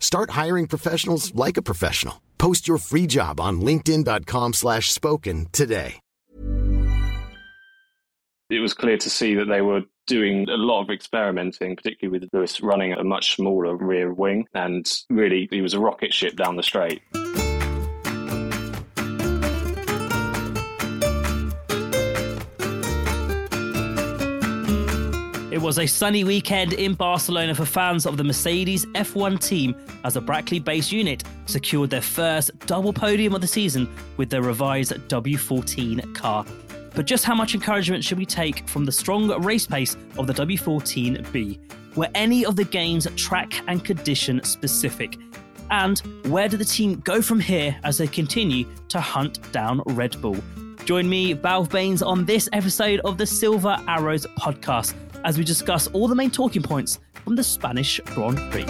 Start hiring professionals like a professional. Post your free job on linkedin.com slash spoken today. It was clear to see that they were doing a lot of experimenting, particularly with Lewis running a much smaller rear wing. And really, he was a rocket ship down the straight. It was a sunny weekend in Barcelona for fans of the Mercedes F1 team as the Brackley based unit secured their first double podium of the season with their revised W14 car. But just how much encouragement should we take from the strong race pace of the W14B? Were any of the gains track and condition specific? And where do the team go from here as they continue to hunt down Red Bull? Join me, Balve Baines, on this episode of the Silver Arrows podcast as we discuss all the main talking points from the Spanish Grand Prix.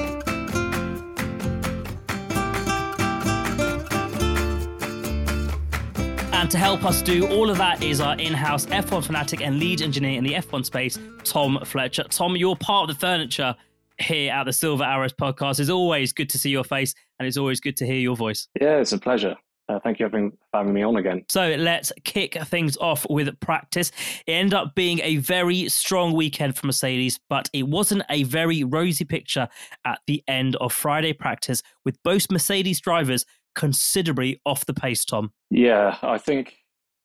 And to help us do all of that is our in house F1 fanatic and lead engineer in the F1 space, Tom Fletcher. Tom, you're part of the furniture here at the Silver Arrows podcast. It's always good to see your face and it's always good to hear your voice. Yeah, it's a pleasure. Uh, thank you for having me on again. So let's kick things off with practice. It ended up being a very strong weekend for Mercedes, but it wasn't a very rosy picture at the end of Friday practice, with both Mercedes drivers considerably off the pace, Tom. Yeah, I think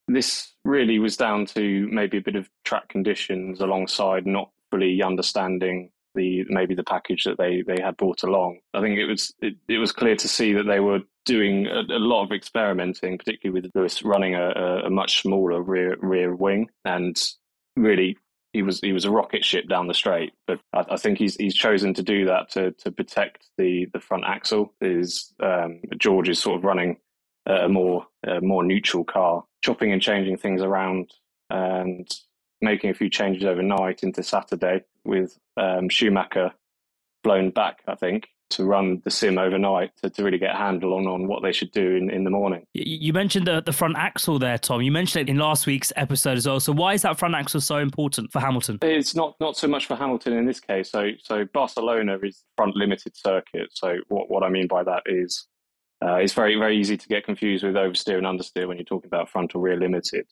this really was down to maybe a bit of track conditions alongside not fully understanding the maybe the package that they they had brought along. I think it was it, it was clear to see that they were doing a, a lot of experimenting, particularly with Lewis running a, a, much smaller rear rear wing, and really he was he was a rocket ship down the straight. But I, I think he's he's chosen to do that to to protect the the front axle. Is um, George is sort of running a more a more neutral car, chopping and changing things around, and making a few changes overnight into Saturday with um, Schumacher blown back, I think, to run the sim overnight to, to really get a handle on, on what they should do in, in the morning. You mentioned the, the front axle there, Tom. You mentioned it in last week's episode as well. So why is that front axle so important for Hamilton? It's not, not so much for Hamilton in this case. So so Barcelona is front limited circuit. So what, what I mean by that is uh, it's very very easy to get confused with oversteer and understeer when you're talking about front or rear limited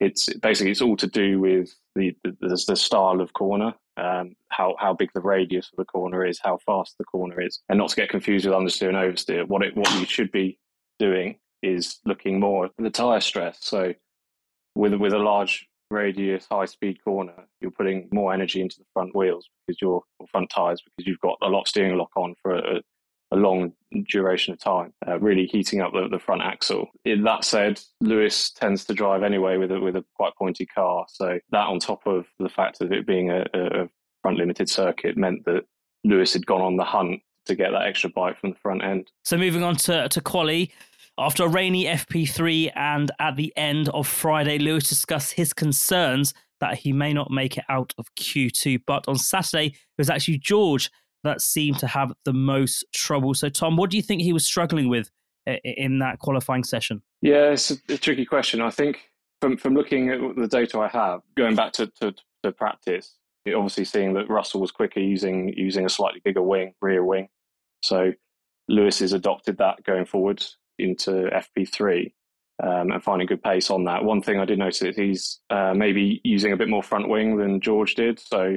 it's basically it's all to do with the the, the style of corner, um, how how big the radius of the corner is, how fast the corner is, and not to get confused with understeer and oversteer. What it what you should be doing is looking more at the tire stress. So with with a large radius, high speed corner, you're putting more energy into the front wheels because your front tires because you've got a lot of steering lock on for a, a long duration of time, uh, really heating up the, the front axle. In that said, Lewis tends to drive anyway with a, with a quite pointy car. So that on top of the fact of it being a, a front limited circuit meant that Lewis had gone on the hunt to get that extra bite from the front end. So moving on to, to quali, after a rainy FP3 and at the end of Friday, Lewis discussed his concerns that he may not make it out of Q2. But on Saturday, it was actually George that seemed to have the most trouble. So, Tom, what do you think he was struggling with in that qualifying session? Yeah, it's a, a tricky question. I think from from looking at the data I have, going back to, to, to practice, obviously seeing that Russell was quicker using using a slightly bigger wing, rear wing. So Lewis has adopted that going forward into FP3 um, and finding good pace on that. One thing I did notice is he's uh, maybe using a bit more front wing than George did. So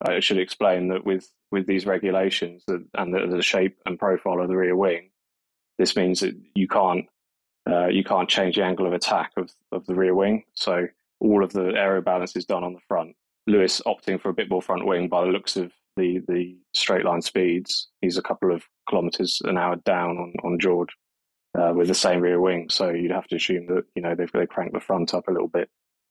I should explain that with with these regulations and the, the shape and profile of the rear wing, this means that you can't uh, you can't change the angle of attack of, of the rear wing. So all of the aero balance is done on the front. Lewis opting for a bit more front wing by the looks of the the straight line speeds. He's a couple of kilometers an hour down on, on George uh, with the same rear wing. So you'd have to assume that you know they've got they cranked the front up a little bit.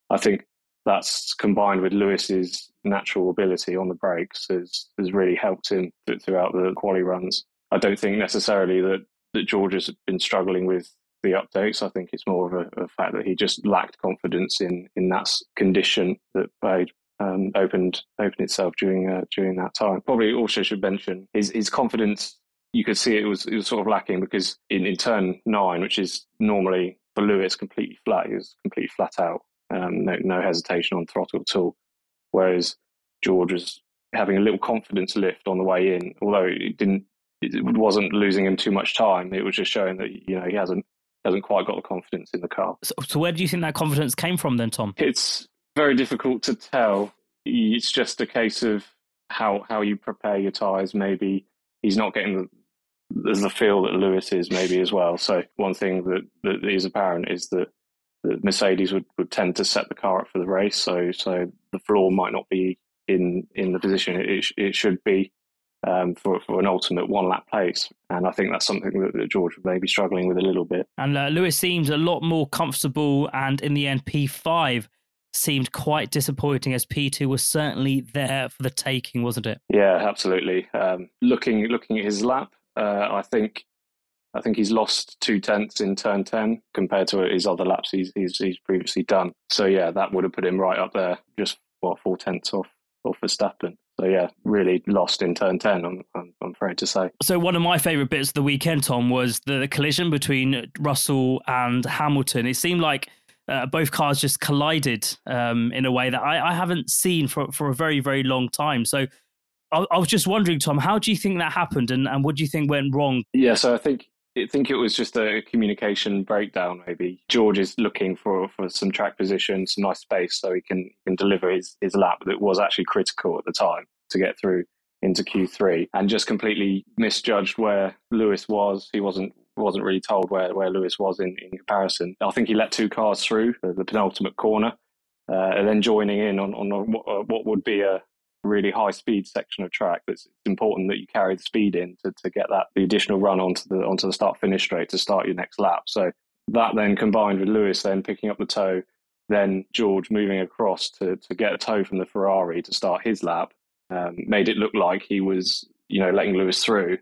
I think that's combined with Lewis's natural ability on the brakes has has really helped him throughout the quali runs. I don't think necessarily that that George has been struggling with the updates. I think it's more of a, a fact that he just lacked confidence in in that condition that played um, opened opened itself during uh, during that time. Probably also should mention his his confidence. You could see it was it was sort of lacking because in, in turn nine, which is normally for Lewis completely flat, he was completely flat out, um, no no hesitation on throttle at all. Whereas George was having a little confidence lift on the way in, although it didn't it wasn't losing him too much time. It was just showing that you know he hasn't hasn't quite got the confidence in the car. So, so where do you think that confidence came from then, Tom? It's very difficult to tell. It's just a case of how how you prepare your tyres. Maybe he's not getting the there's the feel that Lewis is maybe as well. So one thing that, that is apparent is that Mercedes would, would tend to set the car up for the race. So so the floor might not be in in the position it, it should be um, for, for an ultimate one lap place. And I think that's something that, that George may be struggling with a little bit. And uh, Lewis seems a lot more comfortable, and in the end, P5 seemed quite disappointing as P2 was certainly there for the taking, wasn't it? Yeah, absolutely. Um, looking looking at his lap, uh, I think I think he's lost two tenths in turn ten compared to his other laps he's, he's he's previously done. So yeah, that would have put him right up there, just what four tenths off off Verstappen. So yeah, really lost in turn ten. I'm, I'm, I'm afraid to say. So one of my favourite bits of the weekend, Tom, was the collision between Russell and Hamilton. It seemed like uh, both cars just collided um, in a way that I, I, haven't seen for for a very very long time. So I, I, was just wondering, Tom, how do you think that happened, and, and what do you think went wrong? Yeah, so I think I think it was just a communication breakdown. Maybe George is looking for, for some track position, some nice space, so he can can deliver his his lap that was actually critical at the time to get through into Q3, and just completely misjudged where Lewis was. He wasn't wasn't really told where where Lewis was in, in comparison. I think he let two cars through the, the penultimate corner, uh, and then joining in on on a, what would be a really high speed section of track that's important that you carry the speed in to, to get that the additional run onto the onto the start finish straight to start your next lap. So that then combined with Lewis then picking up the tow, then George moving across to to get a tow from the Ferrari to start his lap, um, made it look like he was you know letting Lewis through.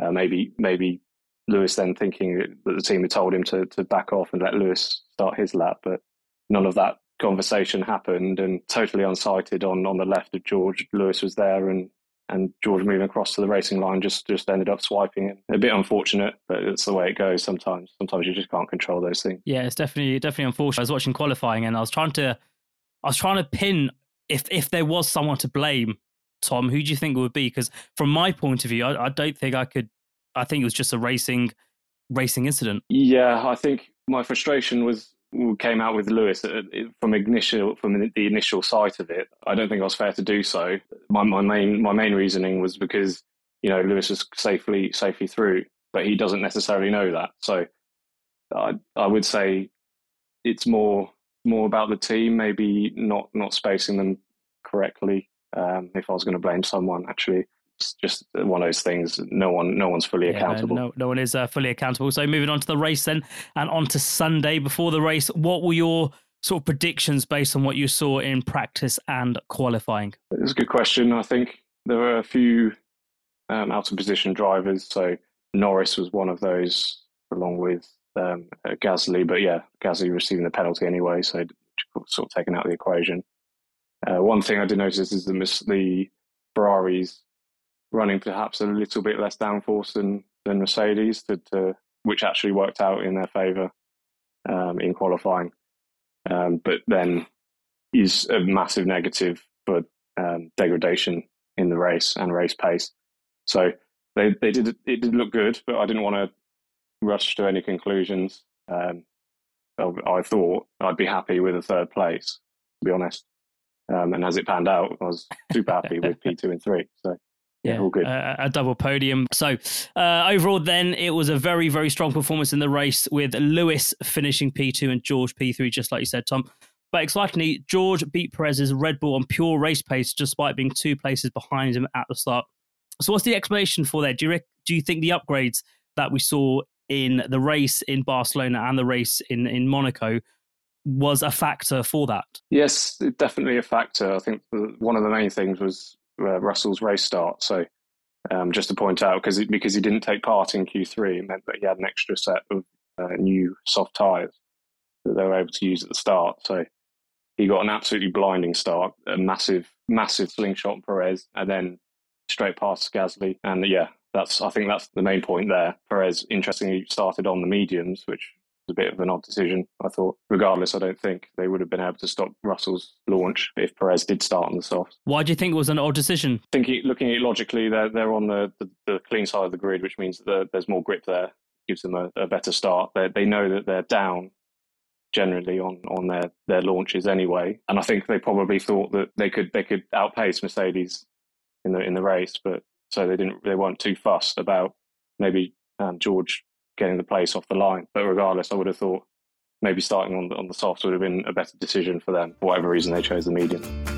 Uh, maybe maybe Lewis then thinking that the team had told him to to back off and let Lewis start his lap, but none of that conversation happened and totally unsighted on on the left of George. Lewis was there and and George moving across to the racing line just just ended up swiping it. A bit unfortunate, but it's the way it goes sometimes. Sometimes you just can't control those things. Yeah, it's definitely definitely unfortunate. I was watching qualifying and I was trying to I was trying to pin if if there was someone to blame, Tom, who do you think it would be? Because from my point of view, I, I don't think I could I think it was just a racing racing incident. Yeah, I think my frustration was came out with Lewis from initial from the initial sight of it. I don't think I was fair to do so. My my main my main reasoning was because you know Lewis was safely safely through, but he doesn't necessarily know that. So I I would say it's more more about the team, maybe not not spacing them correctly. Um, if I was going to blame someone, actually, it's just one of those things. No one, no one's fully yeah, accountable. No, no one is uh, fully accountable. So moving on to the race then, and on to Sunday before the race. What were your sort of predictions based on what you saw in practice and qualifying? It's a good question. I think there were a few um, out of position drivers. So Norris was one of those, along with um, uh, Gasly. But yeah, Gasly receiving the penalty anyway, so sort of taken out of the equation. Uh, one thing I did notice is the, the Ferraris running perhaps a little bit less downforce than than Mercedes, to, to which actually worked out in their favour um, in qualifying. um, but then is a massive negative for um, degradation in the race and race pace. So they they did it did look good, but I didn't want to rush to any conclusions. Um, I thought I'd be happy with a third place, to be honest. Um, and as it panned out, I was super happy with P2 and 3. So, yeah, all good. Uh, a double podium. So, uh, overall, then, it was a very, very strong performance in the race with Lewis finishing P2 and George P3, just like you said, Tom. But excitingly, George beat Perez's Red Bull on pure race pace despite being two places behind him at the start. So, what's the explanation for that? Do you, rec- do you think the upgrades that we saw in the race in Barcelona and the race in, in Monaco was a factor for that. Yes, definitely a factor. I think one of the main things was uh, Russell's race start. So um, just to point out, because because he didn't take part in Q3, it meant that he had an extra set of uh, new soft tyres that they were able to use at the start. So he got an absolutely blinding start, a massive, massive slingshot Perez, and then straight past Gasly. And yeah, that's I think that's the main point there. Perez interestingly started on the mediums, which a bit of an odd decision. I thought, regardless, I don't think they would have been able to stop Russell's launch if Perez did start on the soft. Why do you think it was an odd decision? Thinking, looking at it logically, they're they're on the, the, the clean side of the grid, which means that there's more grip there, gives them a, a better start. They they know that they're down generally on on their their launches anyway, and I think they probably thought that they could they could outpace Mercedes in the in the race, but so they didn't they weren't too fussed about maybe um, George getting the place off the line. But regardless, I would have thought maybe starting on the, on the softs would have been a better decision for them, for whatever reason they chose the medium.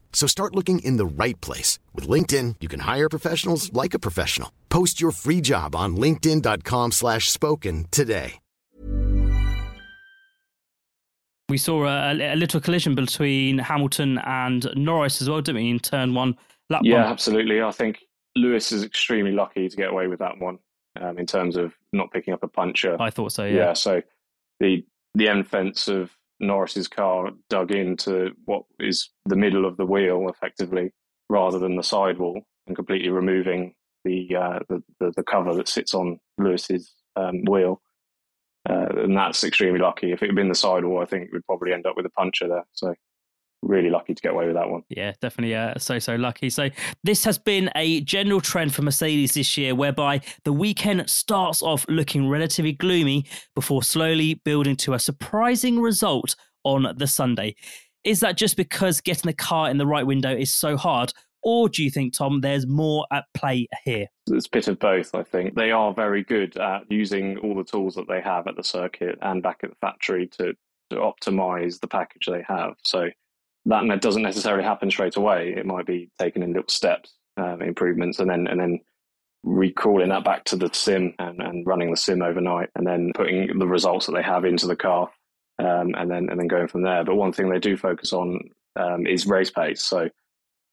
So start looking in the right place. With LinkedIn, you can hire professionals like a professional. Post your free job on linkedin.com slash spoken today. We saw a, a, little collision between Hamilton and Norris as well, didn't we, in turn one? Lap yeah, one. absolutely. I think Lewis is extremely lucky to get away with that one um, in terms of not picking up a puncher. I thought so, yeah. Yeah, so the the end fence of Norris's car dug into what is the middle of the wheel, effectively, rather than the sidewall, and completely removing the uh, the, the, the, cover that sits on Lewis's um, wheel. Uh, and that's extremely lucky. If it had been the sidewall, I think we'd probably end up with a puncher there. So really lucky to get away with that one. Yeah, definitely uh, so, so lucky. So this has been a general trend for Mercedes this year, whereby the weekend starts off looking relatively gloomy before slowly building to a surprising result on the Sunday. Is that just because getting the car in the right window is so hard? Or do you think, Tom, there's more at play here? It's a bit of both, I think. They are very good at using all the tools that they have at the circuit and back at the factory to, to optimize the package they have. So that doesn't necessarily happen straight away. It might be taken in little steps, um, improvements, and then and then recalling that back to the sim and, and running the sim overnight, and then putting the results that they have into the car, um, and then and then going from there. But one thing they do focus on um, is race pace. So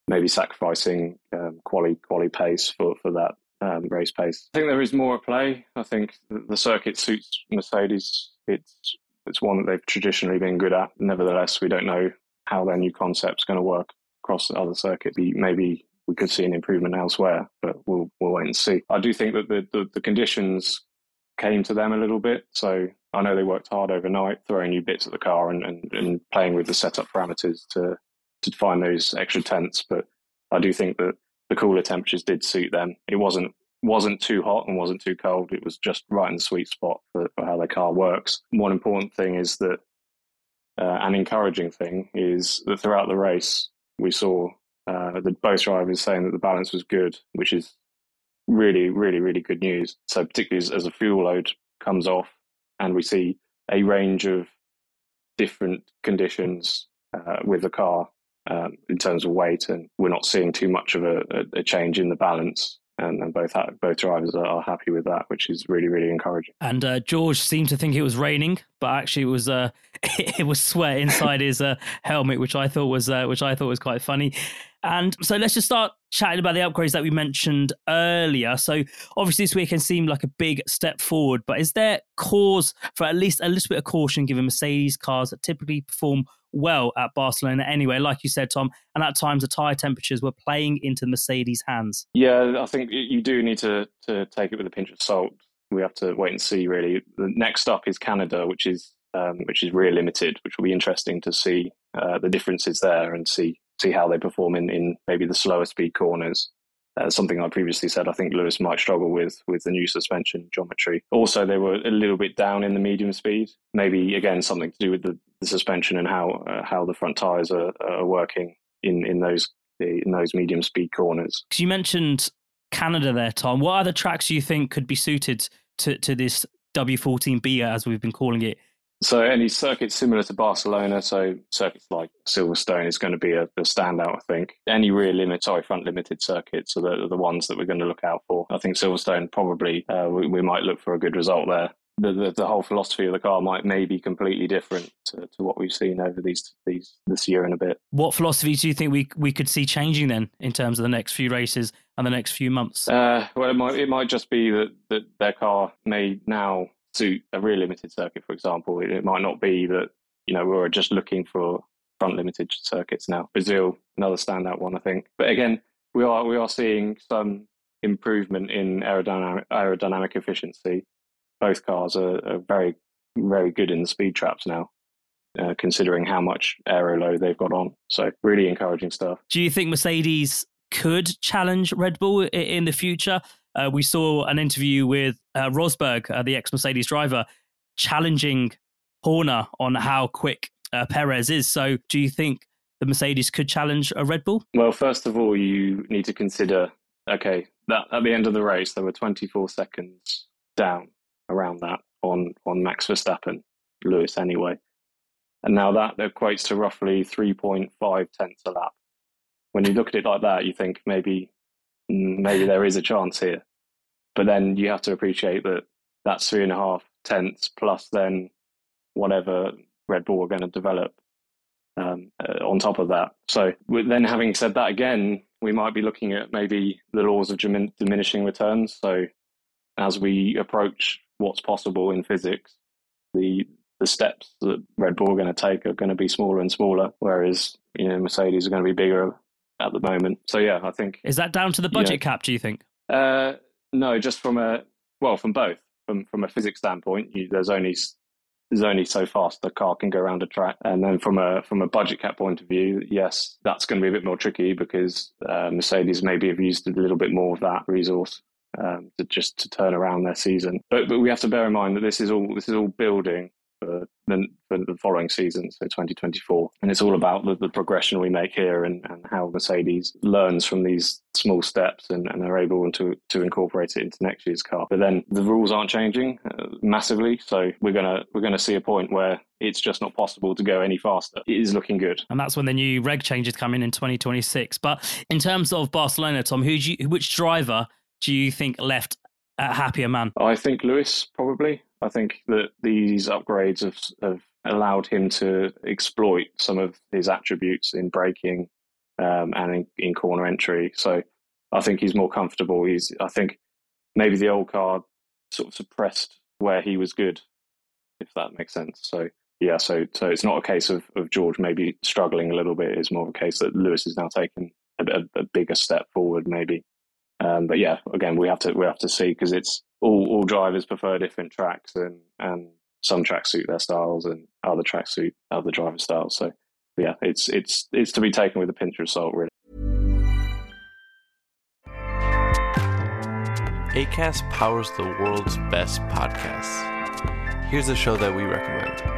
maybe sacrificing um, quality quality pace for for that um, race pace. I think there is more at play. I think the circuit suits Mercedes. It's it's one that they've traditionally been good at. Nevertheless, we don't know how their new concept's going to work across the other circuit. Maybe we could see an improvement elsewhere, but we'll we'll wait and see. I do think that the, the, the conditions came to them a little bit. So I know they worked hard overnight, throwing new bits at the car and, and, and playing with the setup parameters to to find those extra tenths. But I do think that the cooler temperatures did suit them. It wasn't wasn't too hot and wasn't too cold. It was just right in the sweet spot for, for how their car works. One important thing is that, uh, an encouraging thing is that throughout the race, we saw uh, the both drivers saying that the balance was good, which is really, really, really good news. So particularly as, as a fuel load comes off and we see a range of different conditions uh, with the car um, in terms of weight, and we're not seeing too much of a, a, a change in the balance. And, and both both drivers are, are, happy with that, which is really really encouraging. And uh, George seemed to think it was raining, but actually it was uh, it was sweat inside his uh, helmet, which I thought was uh, which I thought was quite funny. And so let's just start chatting about the upgrades that we mentioned earlier. So obviously this weekend seemed like a big step forward, but is there cause for at least a little bit of caution given Mercedes cars that typically perform well at Barcelona anyway, like you said, Tom, and at times the tyre temperatures were playing into Mercedes' hands? Yeah, I think you do need to, to take it with a pinch of salt. We have to wait and see, really. The next up is Canada, which is um, which is rear limited, which will be interesting to see uh, the differences there and see see how they perform in, in maybe the slower speed corners. Uh, something I previously said, I think Lewis might struggle with with the new suspension geometry. Also, they were a little bit down in the medium speed. Maybe again something to do with the, the suspension and how uh, how the front tires are, are working in in those in those medium speed corners. Because You mentioned Canada there, Tom. What other tracks do you think could be suited to to this W14B as we've been calling it so any circuits similar to Barcelona, so circuits like Silverstone is going to be a, a standout, I think. Any rear limit, sorry, front limited circuits are the, are the ones that we're going to look out for. I think Silverstone probably uh, we, we, might look for a good result there. The, the, the whole philosophy of the car might may be completely different to, to what we've seen over these these this year and a bit. What philosophies do you think we we could see changing then in terms of the next few races and the next few months? Uh, well, it might it might just be that that their car may now suit a rear limited circuit, for example. It, it might not be that, you know, we're just looking for front limited circuits now. Brazil, another standout one, I think. But again, we are we are seeing some improvement in aerodynamic aerodynamic efficiency. Both cars are, are very very good in the speed traps now, uh, considering how much aero load they've got on. So really encouraging stuff. Do you think Mercedes could challenge Red Bull in the future? Uh, we saw an interview with uh, Rosberg, uh, the ex Mercedes driver, challenging Horner on how quick uh, Perez is. So, do you think the Mercedes could challenge a Red Bull? Well, first of all, you need to consider okay, that at the end of the race, there were 24 seconds down around that on, on Max Verstappen, Lewis anyway. And now that equates to roughly 3.5 tenths a lap. When you look at it like that, you think maybe maybe there is a chance here. But then you have to appreciate that that's three and a half tenths plus then whatever Red Bull are going to develop um, uh, on top of that. So then having said that again, we might be looking at maybe the laws of diminishing returns. So as we approach what's possible in physics, the the steps that Red Bull are going to take are going to be smaller and smaller, whereas you know Mercedes are going to be bigger at the moment. So yeah, I think is that down to the budget cap? Do you think? Uh, no, just from a well, from both. From from a physics standpoint, you, there's only there's only so fast the car can go around a track, and then from a from a budget cap point of view, yes, that's going to be a bit more tricky because uh, Mercedes maybe have used a little bit more of that resource um, to just to turn around their season. But but we have to bear in mind that this is all this is all building for the, for the following season, so 2024. And it's all about the, the progression we make here and, and how Mercedes learns from these small steps and, and are able to, to incorporate it into next year's car. But then the rules aren't changing uh, massively, so we're gonna we're gonna see a point where it's just not possible to go any faster. It is looking good, and that's when the new reg changes come in in 2026. But in terms of Barcelona, Tom, who you, which driver do you think left a happier man? I think Lewis probably. I think that these upgrades have, have allowed him to exploit some of his attributes in braking um, and in, in, corner entry. So I think he's more comfortable. He's I think maybe the old car sort of suppressed where he was good, if that makes sense. So yeah, so so it's not a case of, of George maybe struggling a little bit. It's more of a case that Lewis is now taking a, a, a bigger step forward, maybe. Um, but yeah, again, we have to we have to see because it's all all drivers prefer different tracks, and and some tracks suit their styles, and other tracks suit other driver styles. So yeah, it's it's it's to be taken with a pinch of salt, really. ACAST powers the world's best podcasts. Here's a show that we recommend.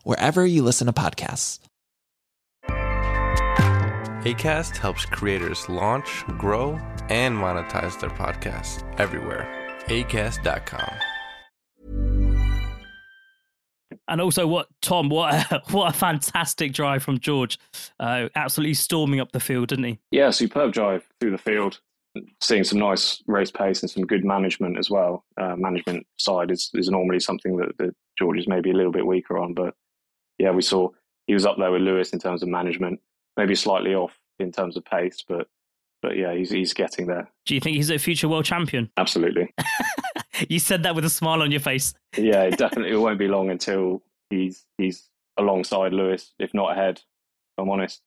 wherever you listen to podcasts. ACAST helps creators launch, grow, and monetize their podcasts everywhere. ACAST.com. And also, what Tom? What a, what a fantastic drive from George! Uh, absolutely storming up the field, didn't he? Yeah, superb drive through the field. Seeing some nice race pace and some good management as well. Uh, management side is, is normally something that, that George is maybe a little bit weaker on, but yeah, we saw he was up there with Lewis in terms of management, maybe slightly off in terms of pace, but but yeah, he's he's getting there. Do you think he's a future world champion? Absolutely. you said that with a smile on your face. yeah, it definitely it won't be long until he's he's alongside Lewis, if not ahead. If I'm honest.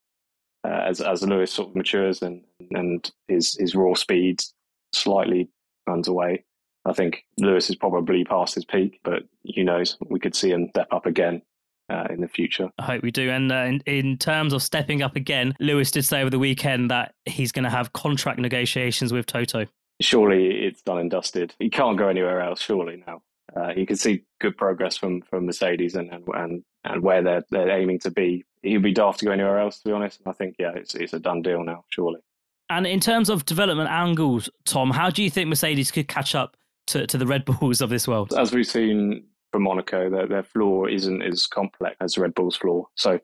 Uh, as as Lewis sort of matures and and his his raw speed slightly runs away, I think Lewis is probably past his peak, but who knows? We could see him step up again uh, in the future. I hope we do. And uh, in, in terms of stepping up again, Lewis did say over the weekend that he's going to have contract negotiations with Toto. Surely it's done and dusted. He can't go anywhere else. Surely now. Uh, you can see good progress from, from Mercedes and, and and and where they're they're aiming to be. He'd be daft to go anywhere else, to be honest. I think yeah, it's it's a done deal now. Surely. And in terms of development angles, Tom, how do you think Mercedes could catch up to, to the Red Bulls of this world? As we've seen Monaco. Their, their floor isn't as complex as Red Bull's floor. So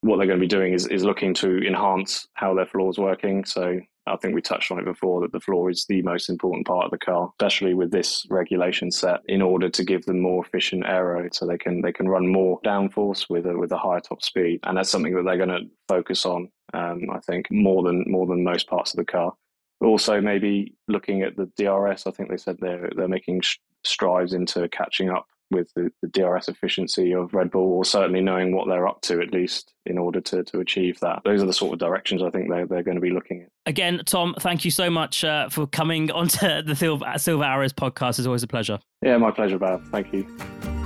what they're going to be doing is, is looking to enhance how their floor is working. So I think we touched on it before that the floor is the most important part of the car, especially with this regulation set, in order to give them more efficient aero, so they can they can run more downforce with a with a higher top speed, and that's something that they're going to focus on. Um, I think more than more than most parts of the car. Also, maybe looking at the DRS, I think they said they're they're making strides into catching up with the, the, DRS efficiency of Red Bull, or certainly knowing what they're up to at least in order to, to achieve that. Those are the sort of directions I think they're, they're going to be looking at. Again, Tom, thank you so much uh, for coming onto the Silver, Silver Arrows podcast. It's always a pleasure. Yeah, my pleasure, Bav. Thank you.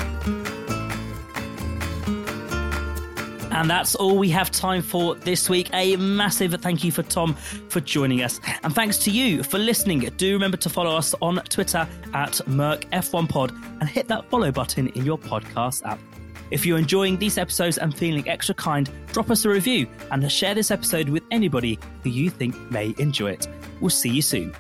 And that's all we have time for this week. A massive thank you for Tom for joining us. And thanks to you for listening. Do remember to follow us on Twitter at MercF1Pod and hit that follow button in your podcast app. If you're enjoying these episodes and feeling extra kind, drop us a review and share this episode with anybody who you think may enjoy it. We'll see you soon.